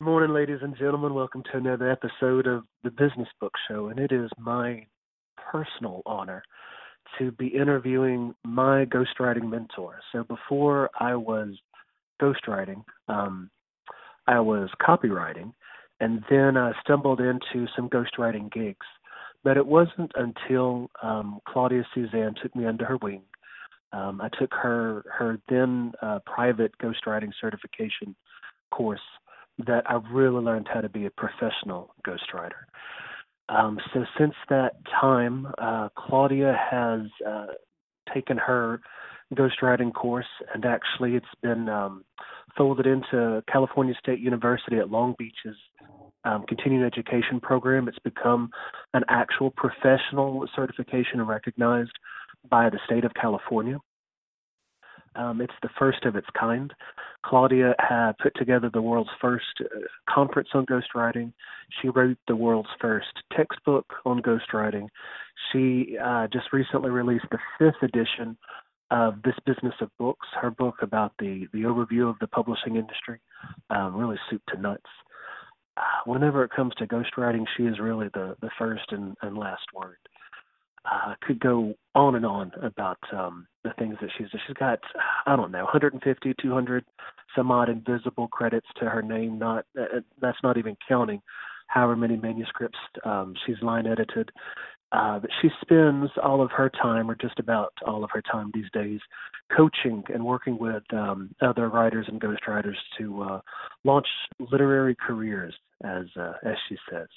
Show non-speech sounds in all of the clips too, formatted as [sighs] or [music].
Morning, ladies and gentlemen. Welcome to another episode of the Business Book Show, and it is my personal honor to be interviewing my ghostwriting mentor. So before I was ghostwriting, um, I was copywriting, and then I stumbled into some ghostwriting gigs. But it wasn't until um, Claudia Suzanne took me under her wing. Um, I took her her then uh, private ghostwriting certification course that I really learned how to be a professional ghostwriter. Um, so since that time, uh, Claudia has uh, taken her ghostwriting course, and actually it's been um, folded into California State University at Long Beach's um, continuing education program. It's become an actual professional certification and recognized by the state of California. Um, it's the first of its kind. Claudia had put together the world's first uh, conference on ghostwriting. She wrote the world's first textbook on ghostwriting. She uh, just recently released the fifth edition of This Business of Books, her book about the, the overview of the publishing industry, um, really soup to nuts. Uh, whenever it comes to ghostwriting, she is really the, the first and, and last word uh, could go on and on about um, the things that she's she's got. I don't know, 150, 200, some odd invisible credits to her name. Not uh, that's not even counting however many manuscripts um, she's line edited. Uh, but she spends all of her time, or just about all of her time these days, coaching and working with um, other writers and ghostwriters to uh, launch literary careers, as uh, as she says.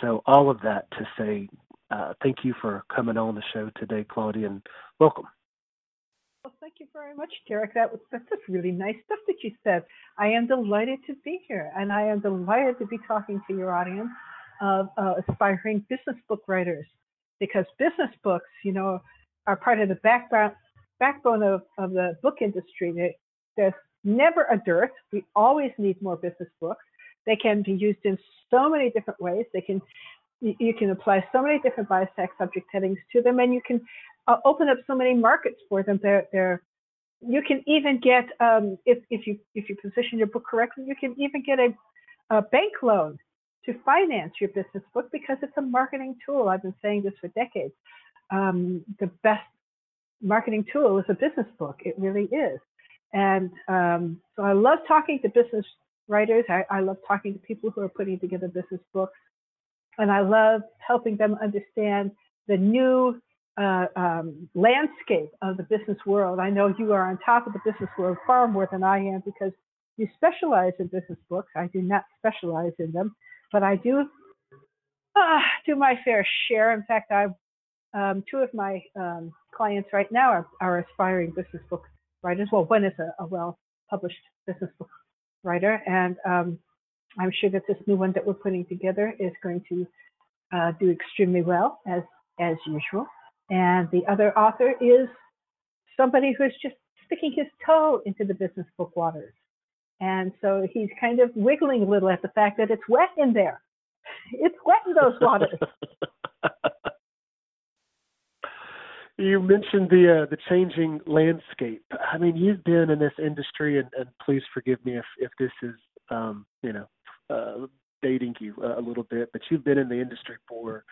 So all of that to say, uh, thank you for coming on the show today, Claudia, and welcome. Well, thank you very much, Derek. That was that's just really nice stuff that you said. I am delighted to be here, and I am delighted to be talking to your audience of uh, aspiring business book writers, because business books, you know, are part of the backbone backbone of, of the book industry. There's never a dearth. We always need more business books. They can be used in so many different ways. They can you can apply so many different BISAC subject headings to them, and you can uh, open up so many markets for them. They're, they're you can even get um, if if you if you position your book correctly, you can even get a, a bank loan to finance your business book because it's a marketing tool. I've been saying this for decades. Um, the best marketing tool is a business book. It really is. And um, so I love talking to business writers. I, I, love talking to people who are putting together business books and I love helping them understand the new uh, um, landscape of the business world. I know you are on top of the business world far more than I am because you specialize in business books. I do not specialize in them, but I do uh, do my fair share. In fact, I um, two of my um, clients right now are, are, aspiring business book writers. Well, one is a, a well-published business book writer, and um, I'm sure that this new one that we're putting together is going to uh, do extremely well as as usual. And the other author is somebody who's just sticking his toe into the business book waters. And so he's kind of wiggling a little at the fact that it's wet in there. [laughs] It's wet in those waters. [laughs] you mentioned the uh, the changing landscape. I mean, you've been in this industry, and, and please forgive me if if this is um, you know uh, dating you a little bit, but you've been in the industry for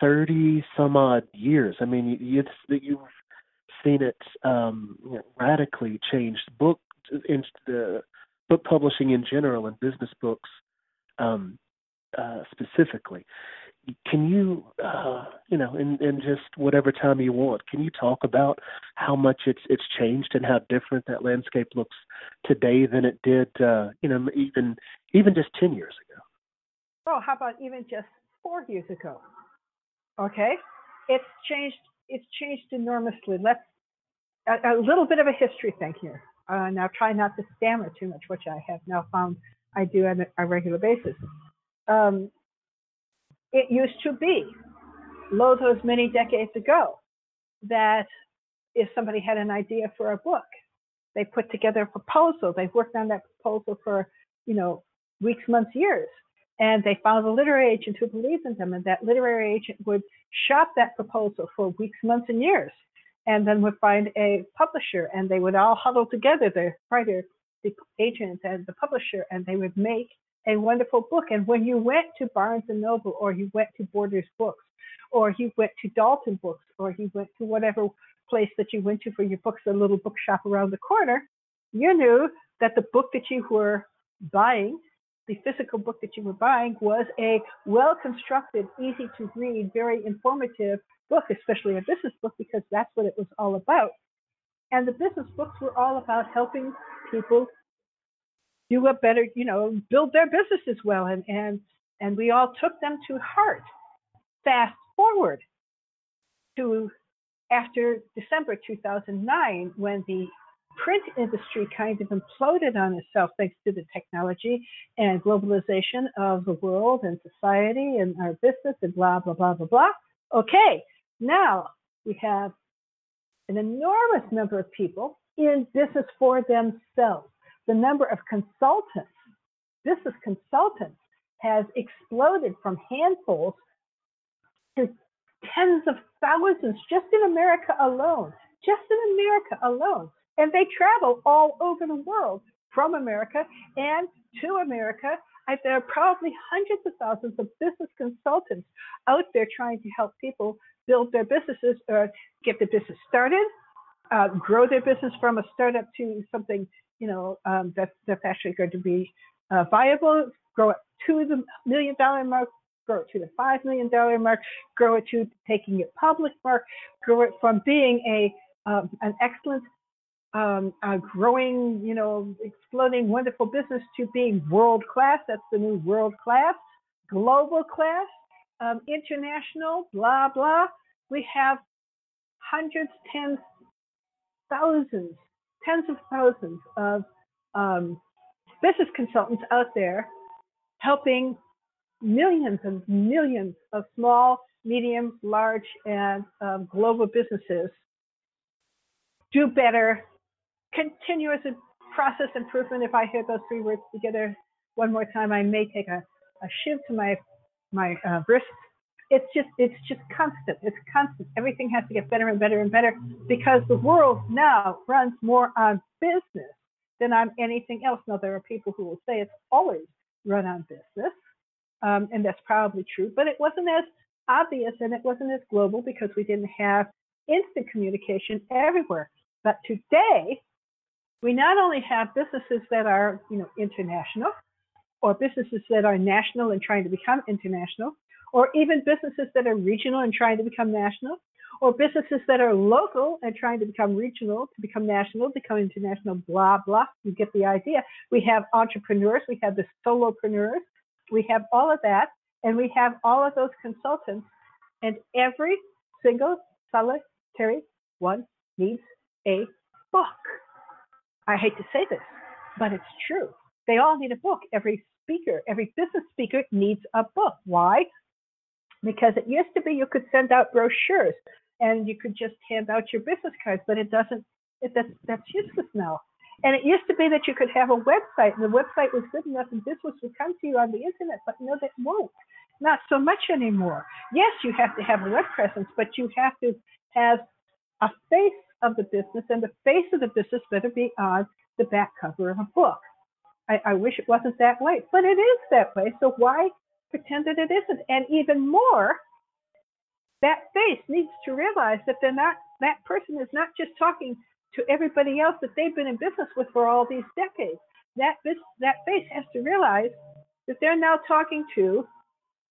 thirty some odd years. I mean, you, you've you've seen it um, you know, radically change book in the book publishing in general and business books um, uh, specifically. Can you, uh, you know, in, in just whatever time you want, can you talk about how much it's it's changed and how different that landscape looks today than it did, uh, you know, even even just ten years ago? Oh, how about even just four years ago? Okay, it's changed. It's changed enormously. Let's a, a little bit of a history thing here. Uh, now, try not to stammer too much, which I have now found I do on a regular basis. Um, it used to be, lo those many decades ago, that if somebody had an idea for a book, they put together a proposal. They worked on that proposal for, you know, weeks, months, years. And they found a literary agent who believed in them, and that literary agent would shop that proposal for weeks, months, and years, and then would find a publisher, and they would all huddle together, the writer, the agent, and the publisher, and they would make a wonderful book. And when you went to Barnes and Noble or you went to Borders Books or you went to Dalton Books or you went to whatever place that you went to for your books, a little bookshop around the corner, you knew that the book that you were buying, the physical book that you were buying, was a well constructed, easy to read, very informative book, especially a business book, because that's what it was all about. And the business books were all about helping people do a better, you know, build their businesses well. And, and, and we all took them to heart. Fast forward to after December 2009, when the print industry kind of imploded on itself thanks to the technology and globalization of the world and society and our business and blah, blah, blah, blah, blah. Okay, now we have an enormous number of people in business for themselves. The number of consultants, business consultants, has exploded from handfuls to tens of thousands just in America alone. Just in America alone. And they travel all over the world from America and to America. There are probably hundreds of thousands of business consultants out there trying to help people build their businesses or get their business started, uh, grow their business from a startup to something you know um, that's that's actually going to be uh, viable. Grow it to the million dollar mark, grow it to the five million dollar mark, grow it to taking it public mark, grow it from being a um, an excellent um, growing, you know, exploding wonderful business to being world class. That's the new world class, global class, um, international, blah, blah. We have hundreds, tens, thousands, tens of thousands of um, business consultants out there helping millions and millions of small, medium, large, and um, global businesses do better continuous process improvement. If I hear those three words together one more time, I may take a, a shiv to my my uh, wrist. It's just it's just constant. It's constant. Everything has to get better and better and better because the world now runs more on business than on anything else. Now there are people who will say it's always run on business, um, and that's probably true. But it wasn't as obvious and it wasn't as global because we didn't have instant communication everywhere. But today, we not only have businesses that are, you know, international, or businesses that are national and trying to become international, or even businesses that are regional and trying to become national, or businesses that are local and trying to become regional, to become national, to become international, blah, blah. You get the idea. We have entrepreneurs, we have the solopreneurs, we have all of that, and we have all of those consultants, and every single solitary one needs a book. I hate to say this, but it's true. They all need a book. Every speaker, every business speaker needs a book. Why? Because it used to be you could send out brochures and you could just hand out your business cards, but it doesn't. It, that's that's useless now. And it used to be that you could have a website, and the website was good enough, and business would come to you on the internet. But no, that won't. Not so much anymore. Yes, you have to have a web presence, but you have to have a face of the business, and the face of the business better be on the back cover of a book. I, I wish it wasn't that way, but it is that way. So why pretend that it isn't? And even more, that face needs to realize that they're not that person is not just talking to everybody else that they've been in business with for all these decades. That that face has to realize that they're now talking to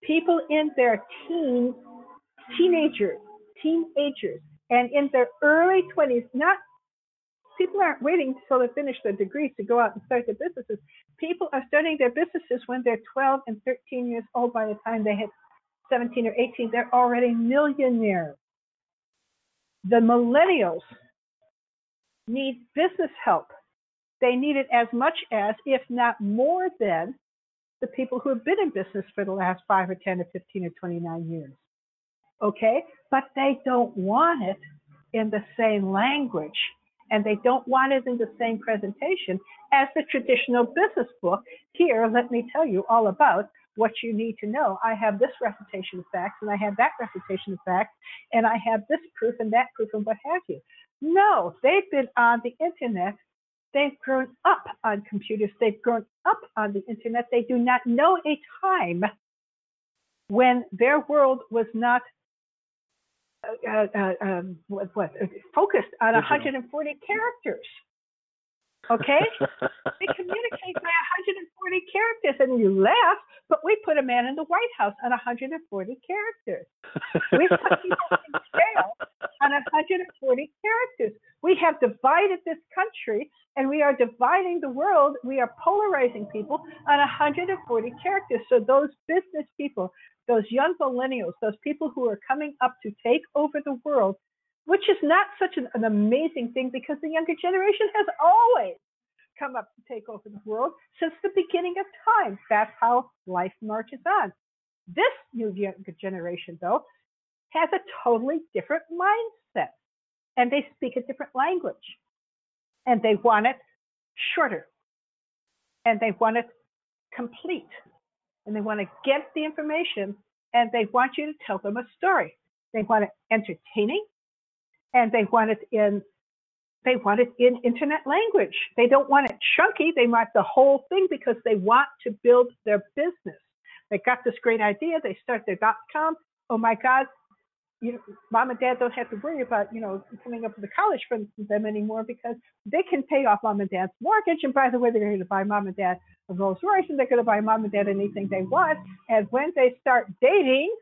people in their teens, teenagers, teenagers, and in their early 20s, not people aren't waiting until they finish their degrees to go out and start their businesses. People are starting their businesses when they're 12 and 13 years old. By the time they hit 17 or 18, they're already millionaires. The millennials need business help. They need it as much as, if not more than, the people who have been in business for the last five or 10 or 15 or 29 years okay? But they don't want it in the same language and they don't want it in the same presentation as the traditional business book. Here, let me tell you all about what you need to know. I have this recitation of facts and I have that recitation of facts and I have this proof and that proof and what have you. No, they've been on the internet They've grown up on computers. They've grown up on the internet. They do not know a time when their world was not uh, uh, uh um, what, what, focused on 140 characters. Okay? [laughs] they communicate by 140 characters, and you laugh, but we put a man in the White House on 140 characters. We put people in jail on 140 characters. We have divided this country, and we are dividing the world. We are polarizing people on 140 characters. So those business people, those young millennials, those people who are coming up to take over the world, which is not such an, an amazing thing because the younger generation has always come up to take over the world since the beginning of time. That's how life marches on. This new younger generation, though, has a totally different mindset and they speak a different language and they want it shorter and they want it complete and they want to get the information and they want you to tell them a story. They want it entertaining and they want it in they want it in internet language. They don't want it chunky. They want the whole thing because they want to build their business. They got this great idea. They start their dot com. Oh my God, you know, mom and dad don't have to worry about, you know, coming up with a college for them anymore because they can pay off mom and dad's mortgage. And by the way, they're going to buy mom and dad a Rolls Royce and they're going to buy mom and dad anything they want. And when they start dating,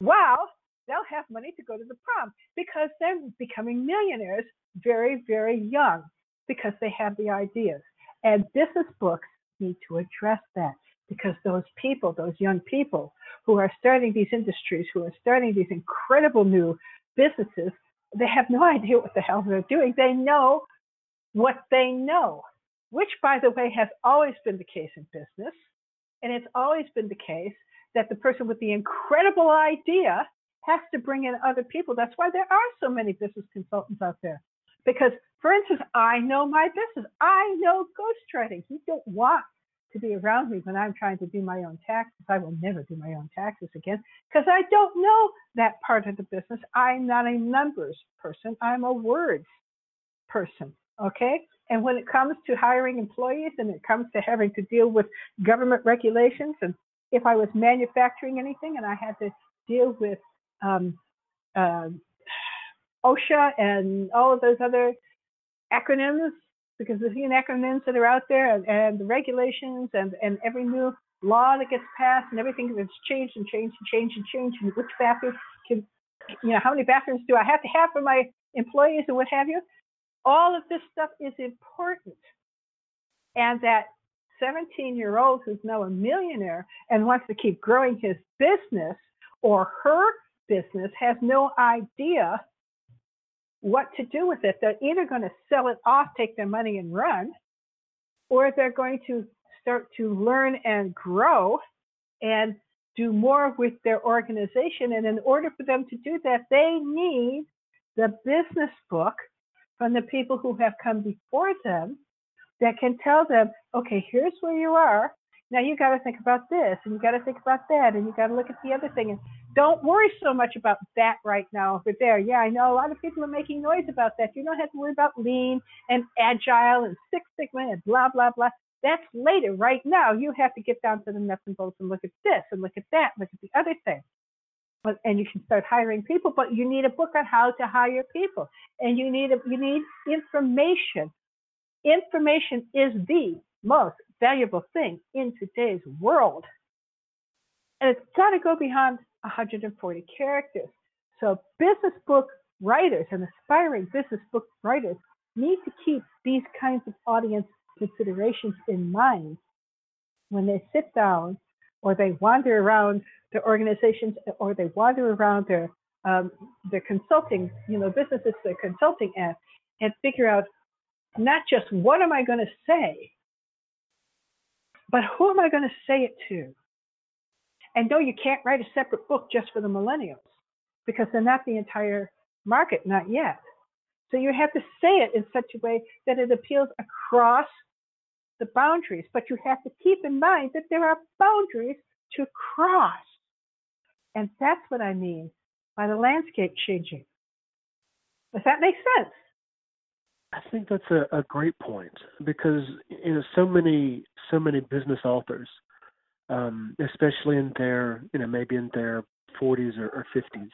wow, they'll have money to go to the prom because they're becoming millionaires very, very young because they have the ideas. And business books need to address that because those people, those young people who are starting these industries, who are starting these incredible new businesses, they have no [laughs] idea what the hell they're doing. They know what they know, which, by the way, has always been the case in business. And it's always been the case that the person with the incredible idea has to bring in other people. That's why there are so many business consultants out there. Because, for instance, I know my business. I know ghostwriting. You don't want to be around me when I'm trying to do my own taxes. I will never do my own taxes again because I don't know that part of the business. I'm not a numbers person. I'm a words person. Okay. And when it comes to hiring employees and it comes to having to deal with government regulations, and if I was manufacturing anything and I had to deal with um, uh, [sighs] OSHA and all of those other acronyms, because the acronyms that are out there and, and the regulations and, and every new law that gets passed and everything that's changed and changed and changed and changed and which bathroom can, you know, how many bathrooms do I have to have for my employees and what have you? All of this stuff is important. And that 17 year old who's now a millionaire and wants to keep growing his business or her business has no idea what to do with it. They're either going to sell it off, take their money and run, or they're going to start to learn and grow and do more with their organization. And in order for them to do that, they need the business book from the people who have come before them that can tell them, okay, here's where you are. Now you got to think about this and you got to think about that and you got to look at the other thing. And don't worry so much about that right now over there. Yeah, I know a lot of people are making noise about that. You don't have to worry about lean and agile and Six Sigma and blah, blah, blah. That's later. Right now, you have to get down to the nuts and bolts and look at this and look at that, look at the other thing. And you can start hiring people, but you need a book on how to hire people, and you need a, you need information. Information is the most valuable thing in today's world, and it's got to go beyond 140 characters. So business book writers and aspiring business book writers need to keep these kinds of audience considerations in mind when they sit down or they wander around their organizations or they wander around their um, their consulting, you know, businesses they're consulting at and figure out not just what am I going to say, but who am I going to say it to? And no, you can't write a separate book just for the millennials because they're not the entire market, not yet. So you have to say it in such a way that it appeals across the boundaries. But you have to keep in mind that there are boundaries to cross. And that's what I mean by the landscape changing. Does that make sense? I think that's a, a great point because you know so many so many business authors, um, especially in their you know maybe in their 40s or, or 50s,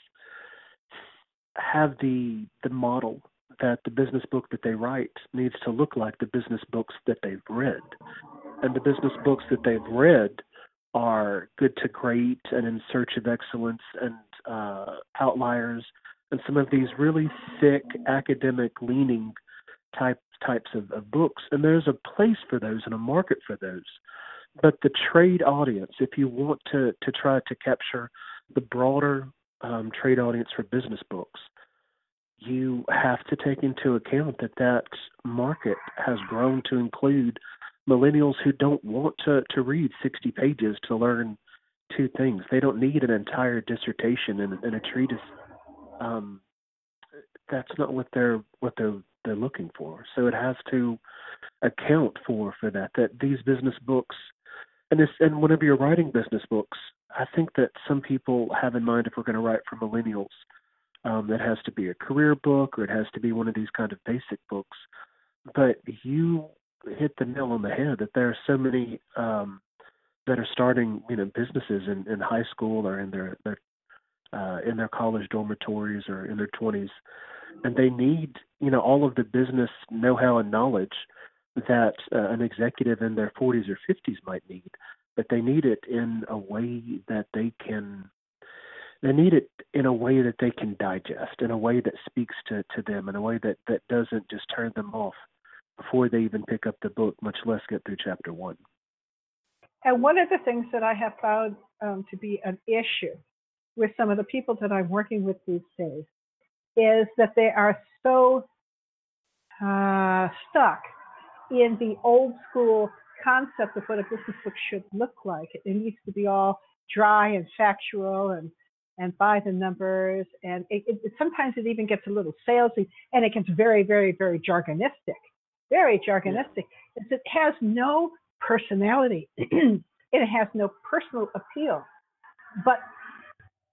have the the model that the business book that they write needs to look like the business books that they've read, and the business books that they've read are good to great and in search of excellence and uh, outliers. And some of these really thick academic leaning type types of, of books. And there's a place for those and a market for those but the trade audience if you want to to try to capture the broader um, trade audience for business books you have to take into account that that market has grown to include millennials who don't want to to read 60 pages to learn two things. They don't need an entire dissertation and, and a treatise. Um, that's not what they're what they're they're looking for. So it has to account for for that. That these business books, and this and whenever you're writing business books, I think that some people have in mind if we're going to write for millennials, um, that has to be a career book or it has to be one of these kind of basic books. But you hit the nail on the head that there are so many um, that are starting, you know, businesses in, in high school or in their their uh, in their college dormitories or in their twenties, and they need, you know, all of the business know-how and knowledge that uh, an executive in their 40s or 50s might need, but they need it in a way that they can they need it in a way that they can digest, in a way that speaks to, to them, in a way that, that doesn't just turn them off before they even pick up the book, much less get through chapter one. And one of the things that I have found um, to be an issue with some of the people that I'm working with these days is that they are so uh, stuck in the old school concept of what a business book should look like. It needs to be all dry and factual and and by the numbers, and it, it, sometimes it even gets a little salesy, and it gets very, very, very jargonistic, very jargonistic. Yeah. It has no personality, [clears throat] it has no personal appeal. But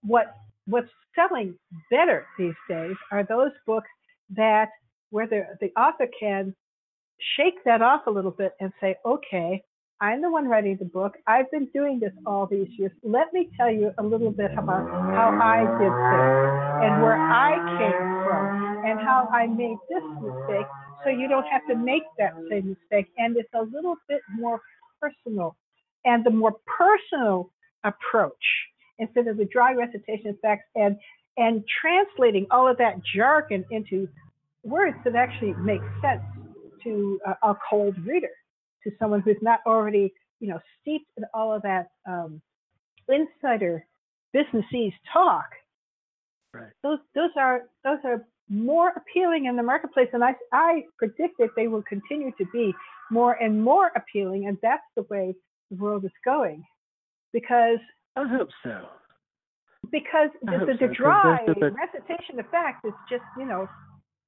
what what's selling better these days are those books that where the the author can shake that off a little bit and say, okay, I'm the one writing the book. I've been doing this all these years. Let me tell you a little bit about how I did this and where I came from and how I made this mistake so you don't have to make that same mistake. And it's a little bit more personal. And the more personal approach, instead of the dry recitation of facts and and translating all of that jargon into words that actually make sense to a, a cold reader to someone who's not already, you know, steeped in all of that um, insider businessese talk. Right. Those those are those are more appealing in the marketplace, and I I predict that they will continue to be more and more appealing, and that's the way the world is going, because I hope so. Because the, the, the so, dry recitation of facts is just you know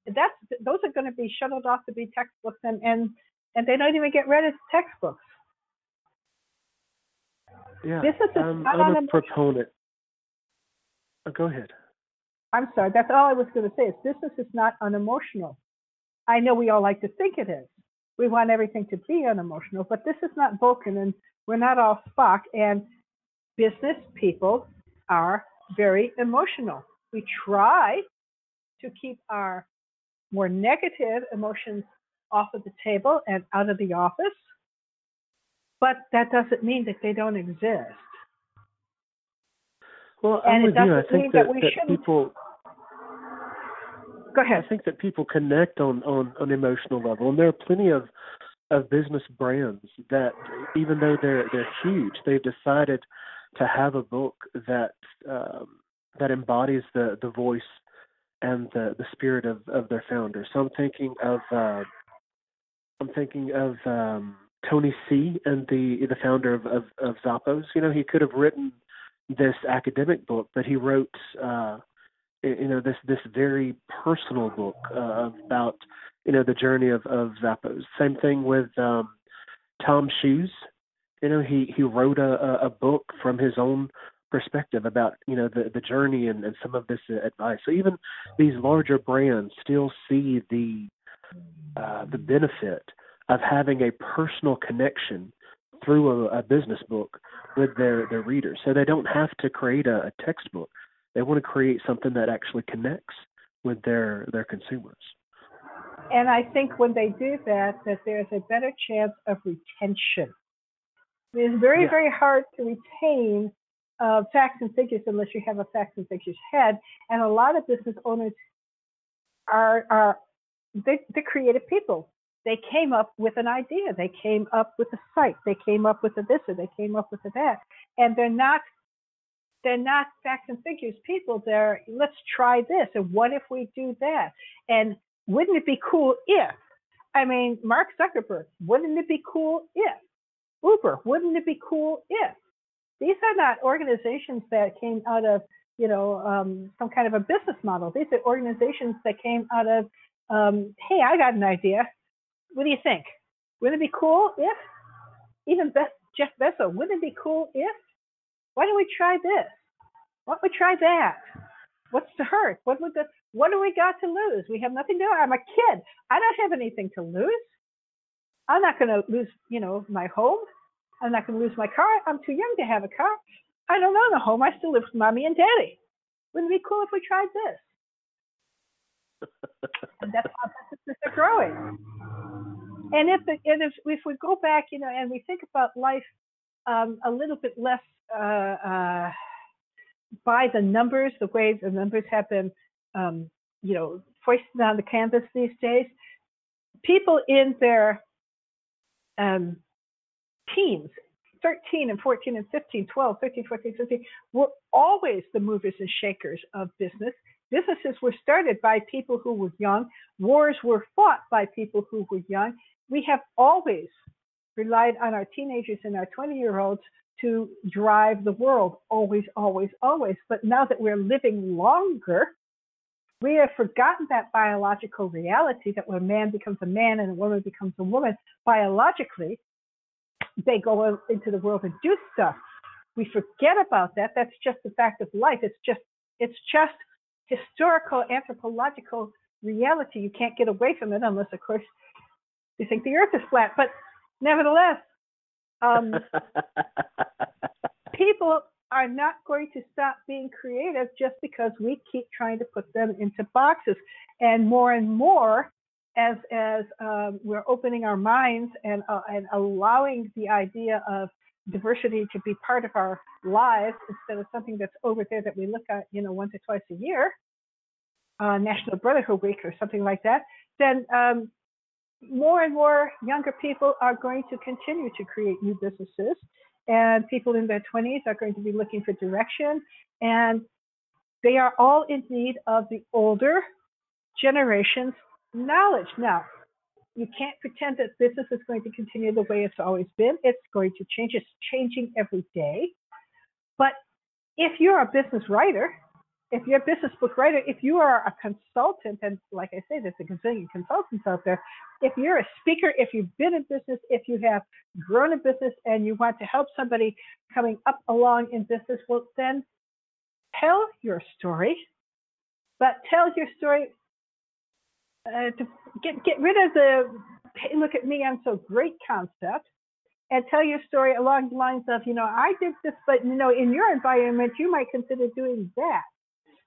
that's those are going to be shuttled off to be textbooks and and and they don't even get read as textbooks. Yeah, um, I'm a proponent. Oh, go ahead. I'm sorry. That's all I was going to say. Is business is not unemotional. I know we all like to think it is. We want everything to be unemotional, but this is not Vulcan, and we're not all Spock. And business people are very emotional. We try to keep our more negative emotions off of the table and out of the office, but that doesn't mean that they don't exist. Well, I'm and with you. I think that, that, that people. Go ahead. I think that people connect on on an emotional level, and there are plenty of of business brands that, even though they're they're huge, they've decided to have a book that um, that embodies the the voice and the the spirit of of their founder. So I'm thinking of uh, I'm thinking of um, Tony C. and the the founder of, of, of Zappos. You know, he could have written this academic book, but he wrote uh, you know this this very personal book uh, about you know the journey of, of Zappos. Same thing with um, TOMS Shoes. You know, he he wrote a, a book from his own perspective about you know the the journey and, and some of this advice. So even these larger brands still see the uh, the benefit of having a personal connection through a, a business book with their their readers. So they don't have to create a, a textbook. They want to create something that actually connects with their their consumers. And I think when they do that, that there's a better chance of retention. It's very, yeah. very hard to retain uh, facts and figures unless you have a facts and figures head. And a lot of business owners are are they, they're creative people. They came up with an idea. They came up with a site. They came up with a this or they came up with a that. And they're not they're not facts and figures people. They're let's try this and what if we do that? And wouldn't it be cool if? I mean, Mark Zuckerberg, wouldn't it be cool if? Uber, wouldn't it be cool if? These are not organizations that came out of, you know, um, some kind of a business model. These are organizations that came out of, um, hey, I got an idea. What do you think? Wouldn't it be cool if? Even Jeff Bezos, wouldn't it be cool if? Why don't we try this? Why don't we try that? What's to hurt? What would the what do we got to lose? We have nothing to. I'm a kid. I don't have anything to lose. I'm not going to lose, you know, my home. I'm not going to lose my car. I'm too young to have a car. I don't own a home. I still live with mommy and daddy. Wouldn't it be cool if we tried this? [laughs] and that's how businesses are growing. And if, and if if we go back, you know, and we think about life um, a little bit less uh, uh, by the numbers, the way the numbers have been, um, you know, foisted on the canvas these days, people in their um, teens, 13 and 14 and 15, 12, 15, 14, 15, were always the movers and shakers of business. Businesses were started by people who were young. Wars were fought by people who were young. We have always relied on our teenagers and our 20 year olds to drive the world, always, always, always. But now that we're living longer, we have forgotten that biological reality that when a man becomes a man and a woman becomes a woman, biologically, they go into the world and do stuff. We forget about that. That's just the fact of life. It's just it's just historical anthropological reality. You can't get away from it unless, of course, you think the Earth is flat. But nevertheless, um, [laughs] people are not going to stop being creative just because we keep trying to put them into boxes. And more and more, as as um, we're opening our minds and uh, and allowing the idea of diversity to be part of our lives instead of something that's over there that we look at, you know, once or twice a year, uh, National Brotherhood Week or something like that, then um, more and more younger people are going to continue to create new businesses, and people in their 20s are going to be looking for direction, and they are all in need of the older generation's knowledge. Now, you can't pretend that business is going to continue the way it's always been. It's going to change. It's changing every day. But if you're a business writer, if you're a business book writer, if you are a consultant, and like I say, there's a gazillion consultants out there. If you're a speaker, if you've been in business, if you have grown a business and you want to help somebody coming up along in business, well, then tell your story, but tell your story uh, to get get rid of the hey, look at me, I'm so great concept, and tell your story along the lines of, you know, I did this, but you know, in your environment, you might consider doing that.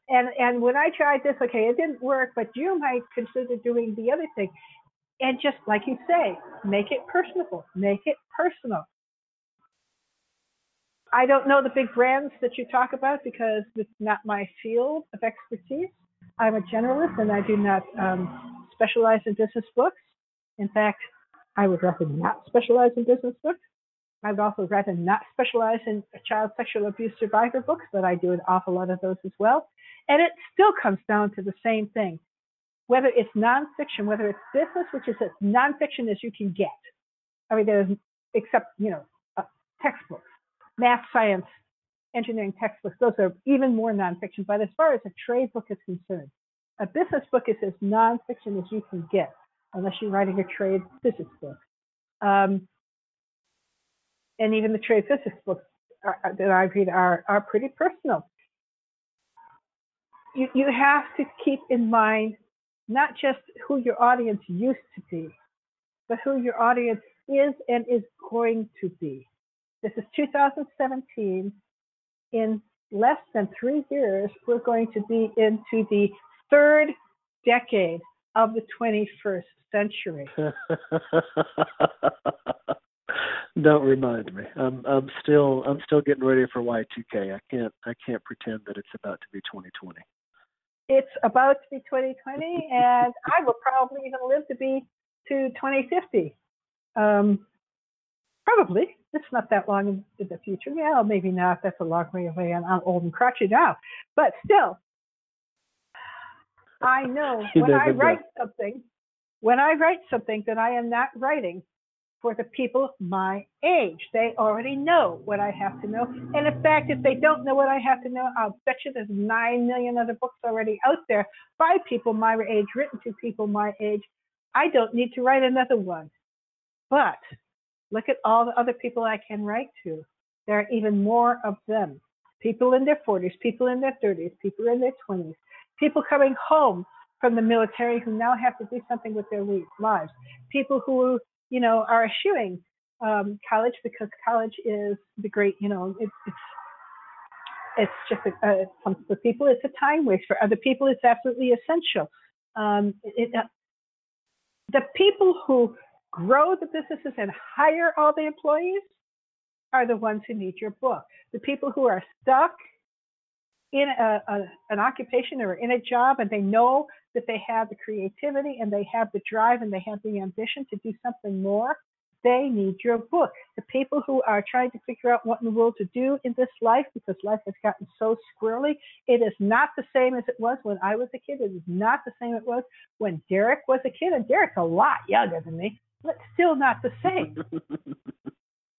And and when I tried this, okay, it didn't work, but you might consider doing the other thing. And just like you say, make it personable, make it personal. I don't know the big brands that you talk about because it's not my field of expertise. I'm a generalist and I do not um, specialize in business books. In fact, I would rather not specialize in business books. I'd also rather not specialize in child sexual abuse survivor books, but I do an awful lot of those as well. And it still comes down to the same thing. Whether it's nonfiction, whether it's business, which is as nonfiction as you can get. I mean, there's, except, you know, uh, textbooks, math, science, engineering textbooks, those are even more nonfiction. But as far as a trade book is concerned, a business book is as nonfiction as you can get, unless you're writing a trade physics book. Um, and even the trade physics books are, that I read are, are pretty personal. You, you have to keep in mind not just who your audience used to be, but who your audience is and is going to be. This is 2017. In less than three years, we're going to be into the third decade of the 21st century. [laughs] Don't remind me. I'm I'm still I'm still getting ready for Y2K. I can't I can't pretend that it's about to be 2020. It's about to be 2020, and I will probably even live to be to 2050. Um, probably. It's not that long in the future. Yeah, maybe not. That's a long way away, and I'm old and crotchety now. But still, I know [laughs] when I write something, when I write something that I am not writing for the people my age. They already know what I have to know. And in fact, if they don't know what I have to know, I'll bet you there's nine million other books already out there by people my age, written to people my age. I don't need to write another one. But look at all the other people I can write to. There are even more of them. People in their 40s, people in their 30s, people in their 20s, people coming home from the military who now have to do something with their lives, people who you know, are eschewing um, college because college is the great, you know, it, it's it's just a, for people it's a time waste. For other people, it's absolutely essential. Um, it, uh, the people who grow the businesses and hire all the employees are the ones who need your book. The people who are stuck in a, a, an occupation or in a job and they know that they have the creativity and they have the drive and they have the ambition to do something more, they need your book. The people who are trying to figure out what in the world to do in this life because life has gotten so squirrely, it is not the same as it was when I was a kid. It is not the same it was when Derek was a kid. And Derek's a lot younger than me, but still not the same. [laughs]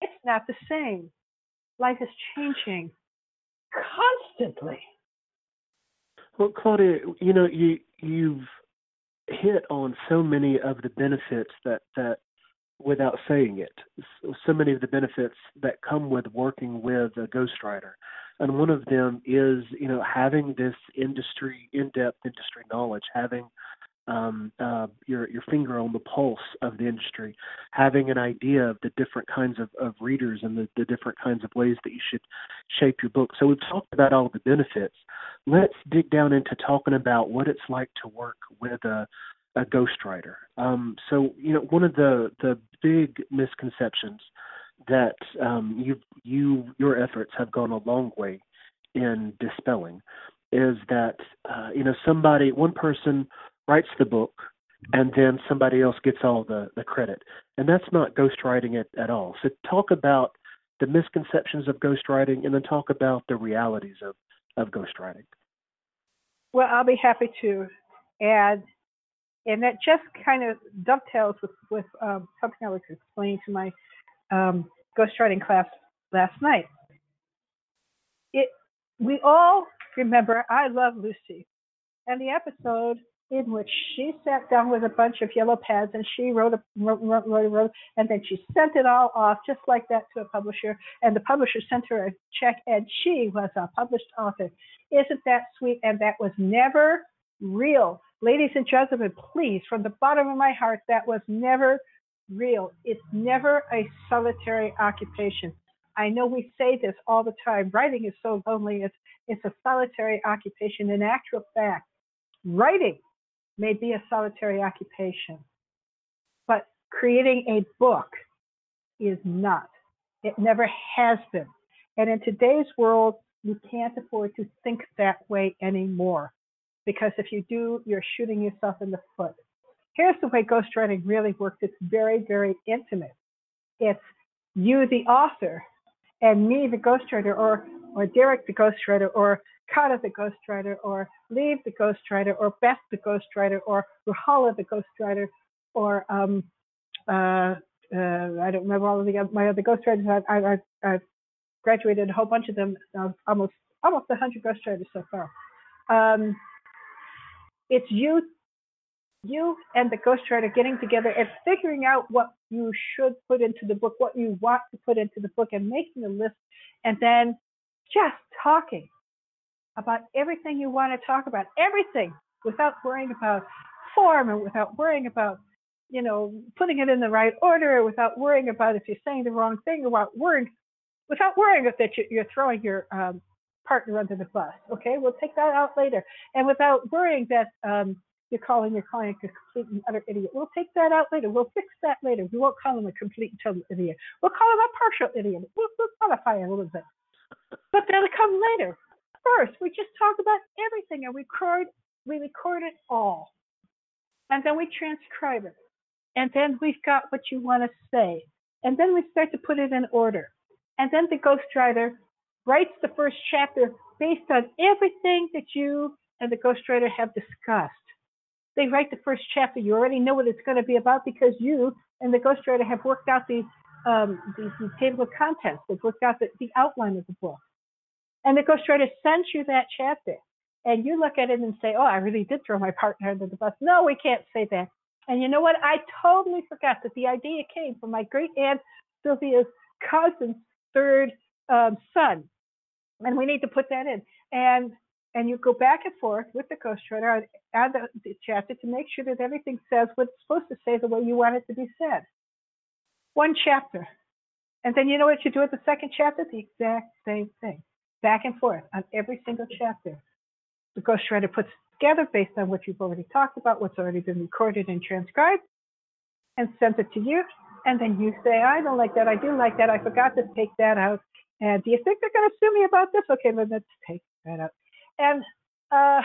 it's not the same. Life is changing constantly. Well, Claudia, you know, you you've hit on so many of the benefits that that without saying it, so many of the benefits that come with working with a ghostwriter. And one of them is, you know, having this industry, in-depth industry knowledge, having um, uh, your your finger on the pulse of the industry, having an idea of the different kinds of, of readers and the, the different kinds of ways that you should shape your book. So we've talked about all the benefits. Let's dig down into talking about what it's like to work with a a ghostwriter. Um, so you know one of the the big misconceptions that um, you you your efforts have gone a long way in dispelling is that uh, you know somebody one person writes the book and then somebody else gets all the, the credit. And that's not ghostwriting at, at all. So talk about the misconceptions of ghostwriting and then talk about the realities of, of ghostwriting. Well, I'll be happy to add, and that just kind of dovetails with, with um, something I was explaining to my um, ghostwriting class last night. It, we all remember I Love Lucy, and the episode in which she sat down with a bunch of yellow pads and she wrote a wrote, wrote, wrote, wrote, and then she sent it all off just like that to a publisher. And the publisher sent her a check and she was a published author. Isn't that sweet? And that was never real. Ladies and gentlemen please from the bottom of my heart that was never real. It's never a solitary occupation. I know we say this all the time. Writing is so lonely. It's it's a solitary occupation in actual fact. Writing may be a solitary occupation, but creating a book is not. It never has been. And in today's world, you can't afford to think that way anymore. Because if you do, you're shooting yourself in the foot. Here's the way ghostwriting really works it's very, very intimate. It's you, the author, and me, the ghostwriter, or, or Derek, the ghostwriter, or Kata the ghostwriter, or Leave the ghostwriter, or Beth the ghostwriter, or Ruhala the ghostwriter, or um, uh, uh, I don't remember all of the my other ghostwriters. I, I, I've graduated a whole bunch of them, almost almost a hundred ghostwriters so far. Um, it's you, you and the ghostwriter getting together and figuring out what you should put into the book, what you want to put into the book, and making a list, and then just talking about everything you want to talk about, everything without worrying about form and without worrying about, you know, putting it in the right order, without worrying about if you're saying the wrong thing, without worrying, without worrying that you're throwing your um, partner under the bus. Okay, we'll take that out later, and without worrying that um, you're calling your client a complete and utter idiot. We'll take that out later. We'll fix that later. We won't call him a complete and total idiot. We'll call him a partial idiot. We'll, we'll modify it a little bit. But that'll come later. First, we just talk about everything and record, we record it all. And then we transcribe it. And then we've got what you want to say. And then we start to put it in order. And then the ghostwriter writes the first chapter based on everything that you and the ghostwriter have discussed they write the first chapter, you already know what it's going to be about because you and the ghostwriter have worked out the, um, the, the table of contents. They've worked out the, the outline of the book. And the ghostwriter sends you that chapter. And you look at it and say, oh, I really did throw my partner under the bus. No, we can't say that. And you know what? I totally forgot that the idea came from my great aunt Sylvia's cousin's third um, son. And we need to put that in. And and you go back and forth with the ghostwriter and the, the chapter to make sure that everything says what it's supposed to say the way you want it to be said. One chapter. And then you know what you do with the second chapter? The exact same thing. Back and forth on every single chapter. The ghostwriter puts together based on what you've already talked about, what's already been recorded and transcribed, and sends it to you. And then you say, I don't like that. I do like that. I forgot to take that out. And do you think they're going to sue me about this? Okay, then let's take that out. And uh,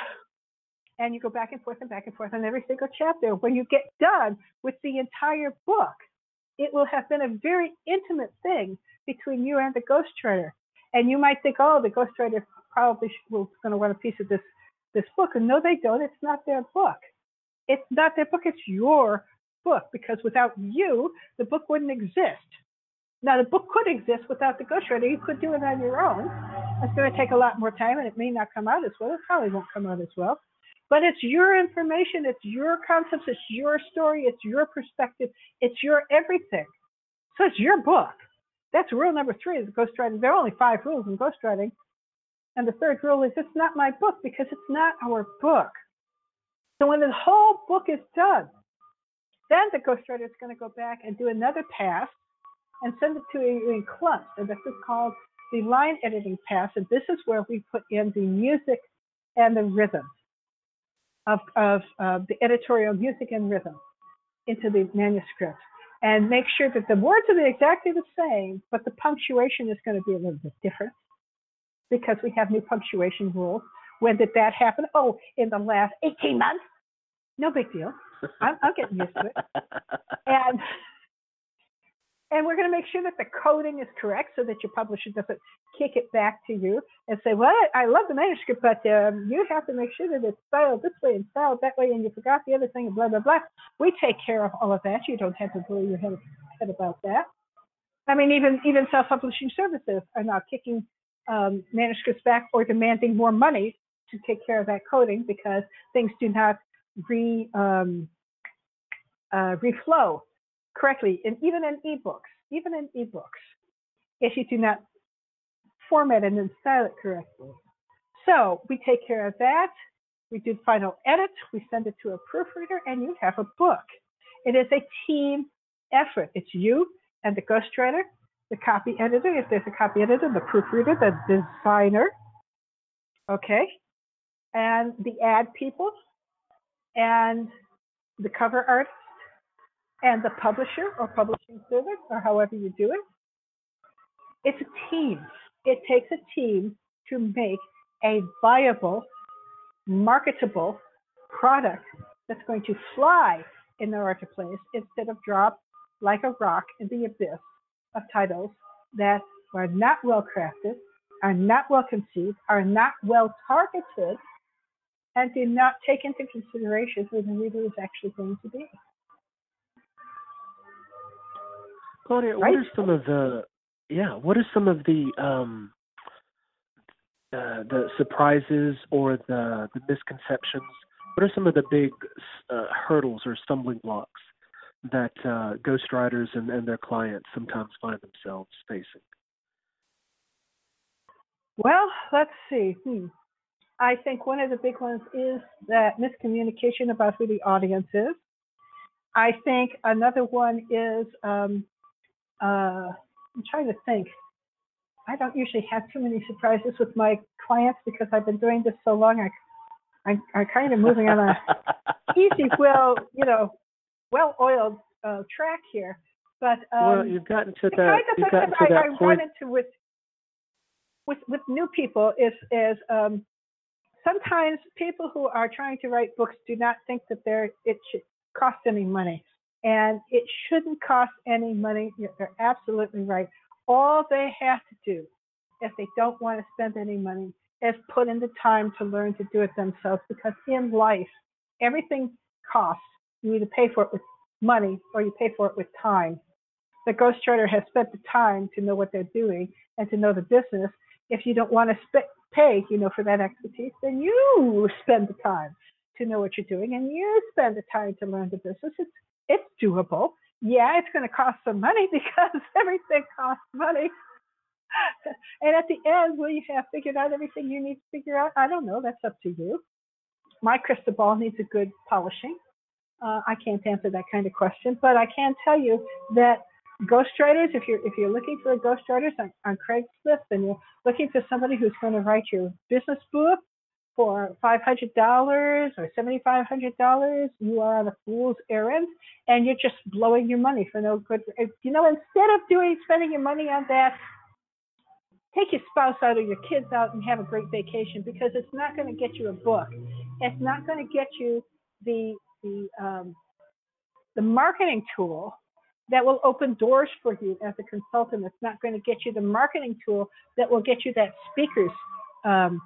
and you go back and forth and back and forth on every single chapter. When you get done with the entire book, it will have been a very intimate thing between you and the ghostwriter. And you might think, oh, the ghostwriter probably was going to want a piece of this this book. And no, they don't. It's not their book. It's not their book. It's your book because without you, the book wouldn't exist. Now, the book could exist without the ghostwriter. You could do it on your own. It's going to take a lot more time, and it may not come out as well. It probably won't come out as well. But it's your information, it's your concepts, it's your story, it's your perspective, it's your everything. So it's your book. That's rule number three is ghostwriting. There are only five rules in ghostwriting. And the third rule is it's not my book because it's not our book. So when the whole book is done, then the ghostwriter is going to go back and do another pass and send it to you in clumps. And this is called the line editing pass. And this is where we put in the music and the rhythm of, of uh, the editorial music and rhythm into the manuscript and make sure that the words are exactly the same, but the punctuation is going to be a little bit different because we have new punctuation rules. When did that happen? Oh, in the last 18 months. No big deal. I'm, I'm getting used to it. And and we're going to make sure that the coding is correct so that your publisher doesn't kick it back to you and say, well, I love the manuscript, but um, you have to make sure that it's styled this way and styled that way, and you forgot the other thing, and blah, blah, blah. We take care of all of that. You don't have to worry your head, head about that. I mean, even even self-publishing services are now kicking um, manuscripts back or demanding more money to take care of that coding because things do not re um, uh, reflow correctly, and even in ebooks, even in ebooks, if you do not format and style it correctly. So we take care of that. We do final edit. We send it to a proofreader, and you have a book. It is a team effort. It's you and the ghostwriter, the copy editor, if there's a copy editor, the proofreader, the designer, okay, and the ad people, and the cover art and the publisher or publishing service or however you do it. It's a team. It takes a team to make a viable, marketable product that's going to fly in the marketplace instead of drop like a rock in the abyss of titles that are not well crafted, are not well conceived, are not well targeted, and do not take into consideration who the reader is actually going to be. Claudia, right? what are some of the yeah? What are some of the um, uh, the surprises or the the misconceptions? What are some of the big uh, hurdles or stumbling blocks that uh, ghostwriters and, and their clients sometimes find themselves facing? Well, let's see. Hmm. I think one of the big ones is that miscommunication about who the audience is. I think another one is um, uh, I'm trying to think. I don't usually have too many surprises with my clients because I've been doing this so long. I, I I'm kind of moving on a [laughs] easy, well, you know, well-oiled uh, track here. But um, well, you've gotten to that. You've gotten to I, that I point. run into with with with new people is is um, sometimes people who are trying to write books do not think that they're it should cost any money, and it shouldn't cost any money. You're absolutely right. All they have to do, if they don't want to spend any money, is put in the time to learn to do it themselves. Because in life, everything costs. You either pay for it with money or you pay for it with time. The ghostwriter has spent the time to know what they're doing and to know the business. If you don't want to sp- pay, you know, for that expertise, then you spend the time to know what you're doing and you spend the time to learn the business. It's it's doable. Yeah, it's going to cost some money [laughs] because everything costs money. [laughs] and at the end, will you have figured out everything you need to figure out? I don't know. That's up to you. My crystal ball needs a good polishing. Uh, I can't answer that kind of question, but I can tell you that ghostwriters, if you're if you're looking for a ghostwriter on, on Craigslist and you're looking for somebody who's going to write your business book for five hundred dollars or seventy five hundred dollars, you are on a fool's errand and you're just blowing your money for no good. You know, instead of doing spending your money on that, take your spouse out or your kids out and have a great vacation because it's not going to get you a book. It's not going to get you the the um, the marketing tool that will open doors for you as a consultant. It's not going to get you the marketing tool that will get you that speaker's um,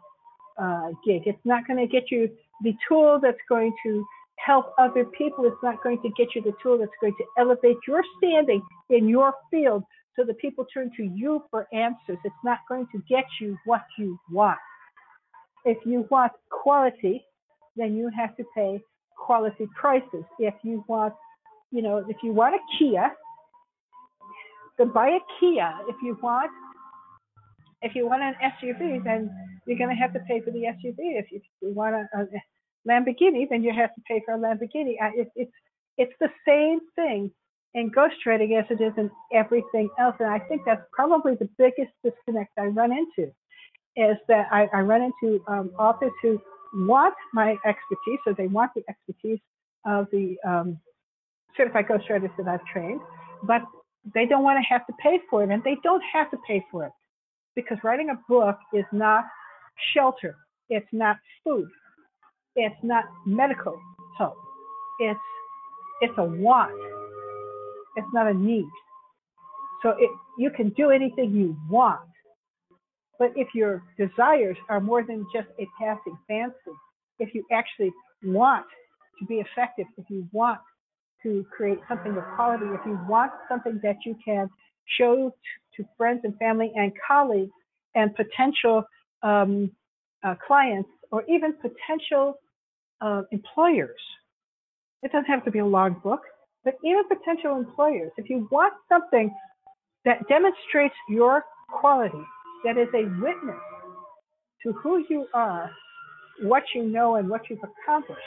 uh, gig. It's not going to get you the tool that's going to help other people. It's not going to get you the tool that's going to elevate your standing in your field so that people turn to you for answers. It's not going to get you what you want. If you want quality, then you have to pay quality prices. If you want, you know, if you want a Kia, then buy a Kia. If you want, if you want an SUV, then you're going to have to pay for the SUV. If you, want a, a, Lamborghini, then you have to pay for a Lamborghini. It, it's it's the same thing in ghostwriting as it is in everything else, and I think that's probably the biggest disconnect I run into. Is that I, I run into um, authors who want my expertise, so they want the expertise of the um, certified ghostwriters that I've trained, but they don't want to have to pay for it, and they don't have to pay for it because writing a book is not shelter, it's not food, it's not medical help, it's it's a want, it's not a need. So it, you can do anything you want. But if your desires are more than just a passing fancy, if you actually want to be effective, if you want to create something of quality, if you want something that you can show to, friends and family and colleagues and potential um, uh, clients or even potential uh, employers, it doesn't have to be a long book, but even potential employers, if you want something that demonstrates your quality, that is a witness to who you are, what you know, and what you've accomplished,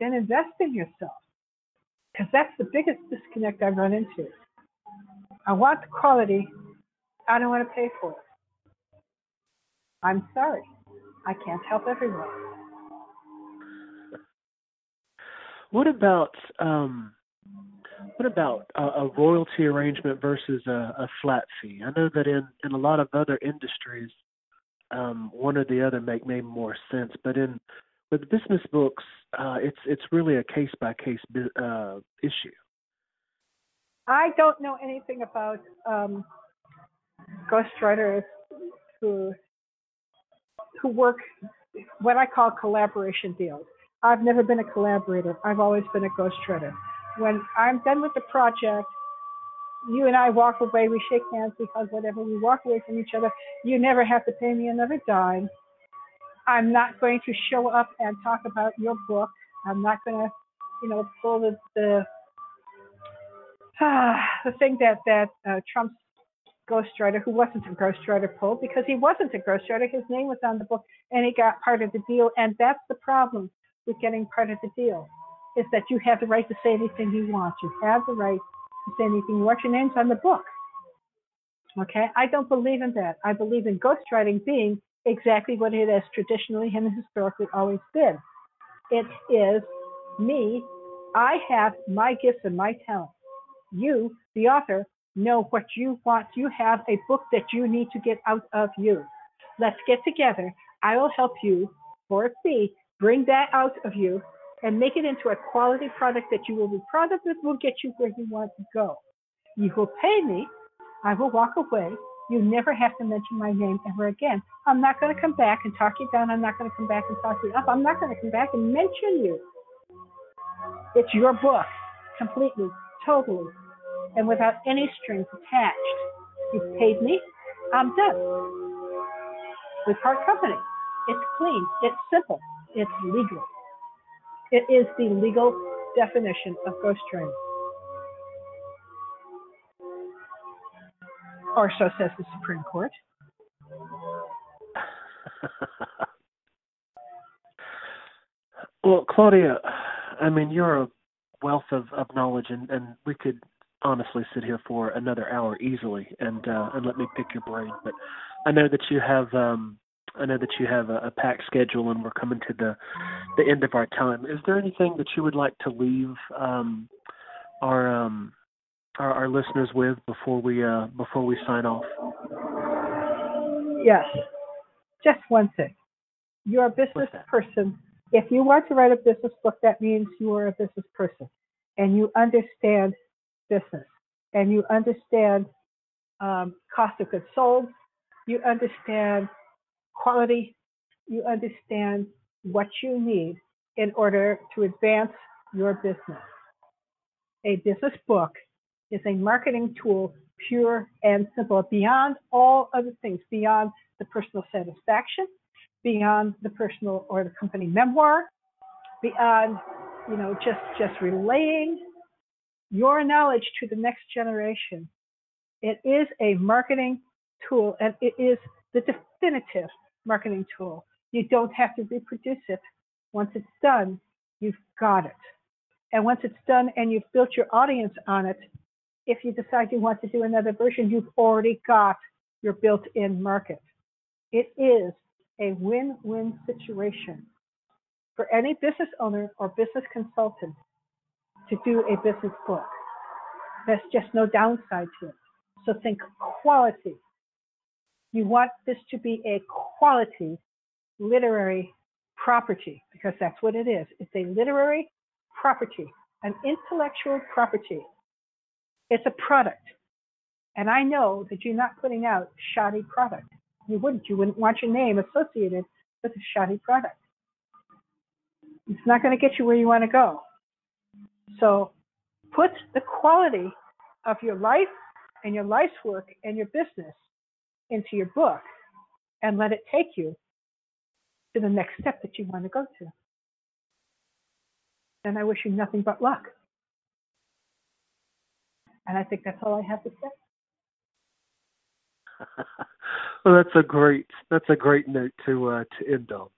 then invest in yourself. Because that's the biggest disconnect I've run into. I want the quality, I don't want to pay for it. I'm sorry, I can't help everyone. What about um, what about a, a royalty arrangement versus a, a, flat fee? I know that in, in a lot of other industries, um, one or the other make maybe more sense, but in with business books, uh, it's it's really a case by case issue. I don't know anything about um, ghostwriters who who work what I call collaboration deals. I've never been a collaborator. I've always been a ghostwriter when I'm done with the project, you and I walk away, we shake hands, we hug, whatever, we walk away from each other. You never have to pay me another dime. I'm not going to show up and talk about your book. I'm not going to, you know, pull the the, [sighs] the thing that that uh, Trump's ghostwriter who wasn't a ghostwriter pulled because he wasn't a ghostwriter. His name was on the book and he got part of the deal. And that's the problem with getting part of the deal is that you have the right to say anything you want. You have the right to say anything you want. Your name's on the book. Okay? I don't believe in that. I believe in ghostwriting being exactly what it has traditionally and historically always been. It is me. I have my gifts and my talents. You, the author, know what you want. You have a book that you need to get out of you. Let's get together. I will help you for a fee bring that out of you and make it into a quality product that you will be proud of that will get you where you want to go. You will pay me. I will walk away. You never have to mention my name ever again. I'm not going to come back and talk you down. I'm not going to come back and talk you up. I'm not going to come back and mention you. It's your book, completely, totally, and without any strings attached. You've paid me. I'm done. We part company. It's clean. It's simple. It's legal. It is the legal definition of ghost train. Or so says the Supreme Court. [laughs] well, Claudia, I mean, you're a wealth of, of knowledge, and, and we could honestly sit here for another hour easily and uh, and let me pick your brain. But I know that you have um, I know that you have a, a packed schedule, and we're coming to the the end of our time. Is there anything that you would like to leave um, our, um, our our listeners with before we uh, before we sign off? Yes, just one thing. You're a business person. If you want to write a business book, that means you are a business person, and you understand business, and you understand um, cost of goods sold. You understand quality, you understand what you need in order to advance your business. A business book is a marketing tool, pure and simple, beyond all other things, beyond the personal satisfaction, beyond the personal or the company memoir, beyond, you know, just, just relaying your knowledge to the next generation. It is a marketing tool and it is the definitive marketing tool. You don't have to reproduce it. Once it's done, you've got it. And once it's done and you've built your audience on it, if you decide you want to do another version, you've already got your built in market. It is a win win situation for any business owner or business consultant to do a business book. There's just no downside to it. So think quality, you want this to be a quality literary property because that's what it is. It's a literary property, an intellectual property. It's a product. And I know that you're not putting out shoddy product. You wouldn't. You wouldn't want your name associated with a shoddy product. It's not going to get you where you want to go. So put the quality of your life and your life's work and your business into your book and let it take you to the next step that you want to go to. And I wish you nothing but luck. And I think that's all I have to say. [laughs] well, that's a great that's a great note to uh, to end on.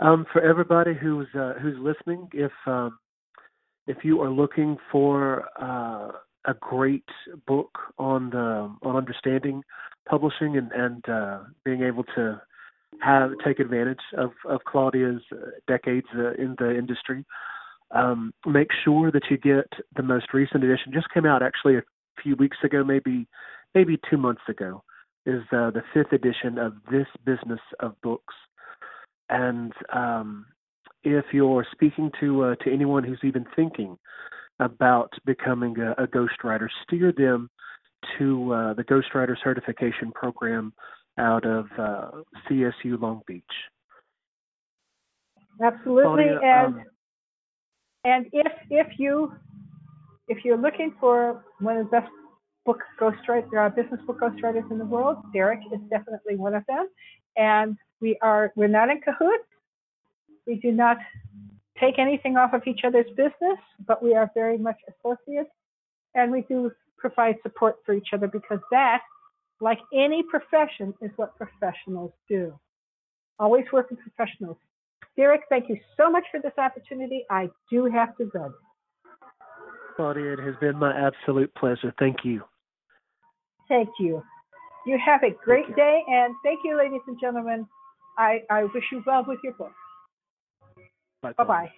Um, for everybody who's uh, who's listening, if um, if you are looking for uh, a great book on the on understanding publishing and and uh, being able to have take advantage of of Claudia's decades uh, in the industry. Um, make sure that you get the most recent edition. Just came out actually a few weeks ago, maybe maybe two months ago. Is uh, the fifth edition of this business of books, and um, if you're speaking to uh, to anyone who's even thinking about becoming a, a ghostwriter, steer them to uh, the ghostwriter certification program out of uh, CSU Long Beach. Absolutely, and um, and if if you if you're looking for one of the best book ghostwriters, there are business book ghostwriters in the world. Derek is definitely one of them, and we are we're not in cahoots. We do not take anything off of each other's business, but we are very much associates, and we do provide support for each other because that like any profession, is what professionals do. Always work with professionals. Derek, thank you so much for this opportunity. I do have to go. Claudia, it has been my absolute pleasure. Thank you. Thank you. You have a great day, and thank you, ladies and gentlemen. I, I wish you well with your book. Bye bye.